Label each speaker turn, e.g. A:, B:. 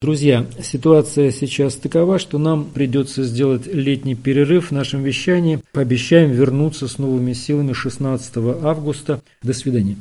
A: Друзья, ситуация сейчас такова, что нам придется сделать летний перерыв в нашем вещании. Пообещаем вернуться с новыми силами 16 августа. До свидания.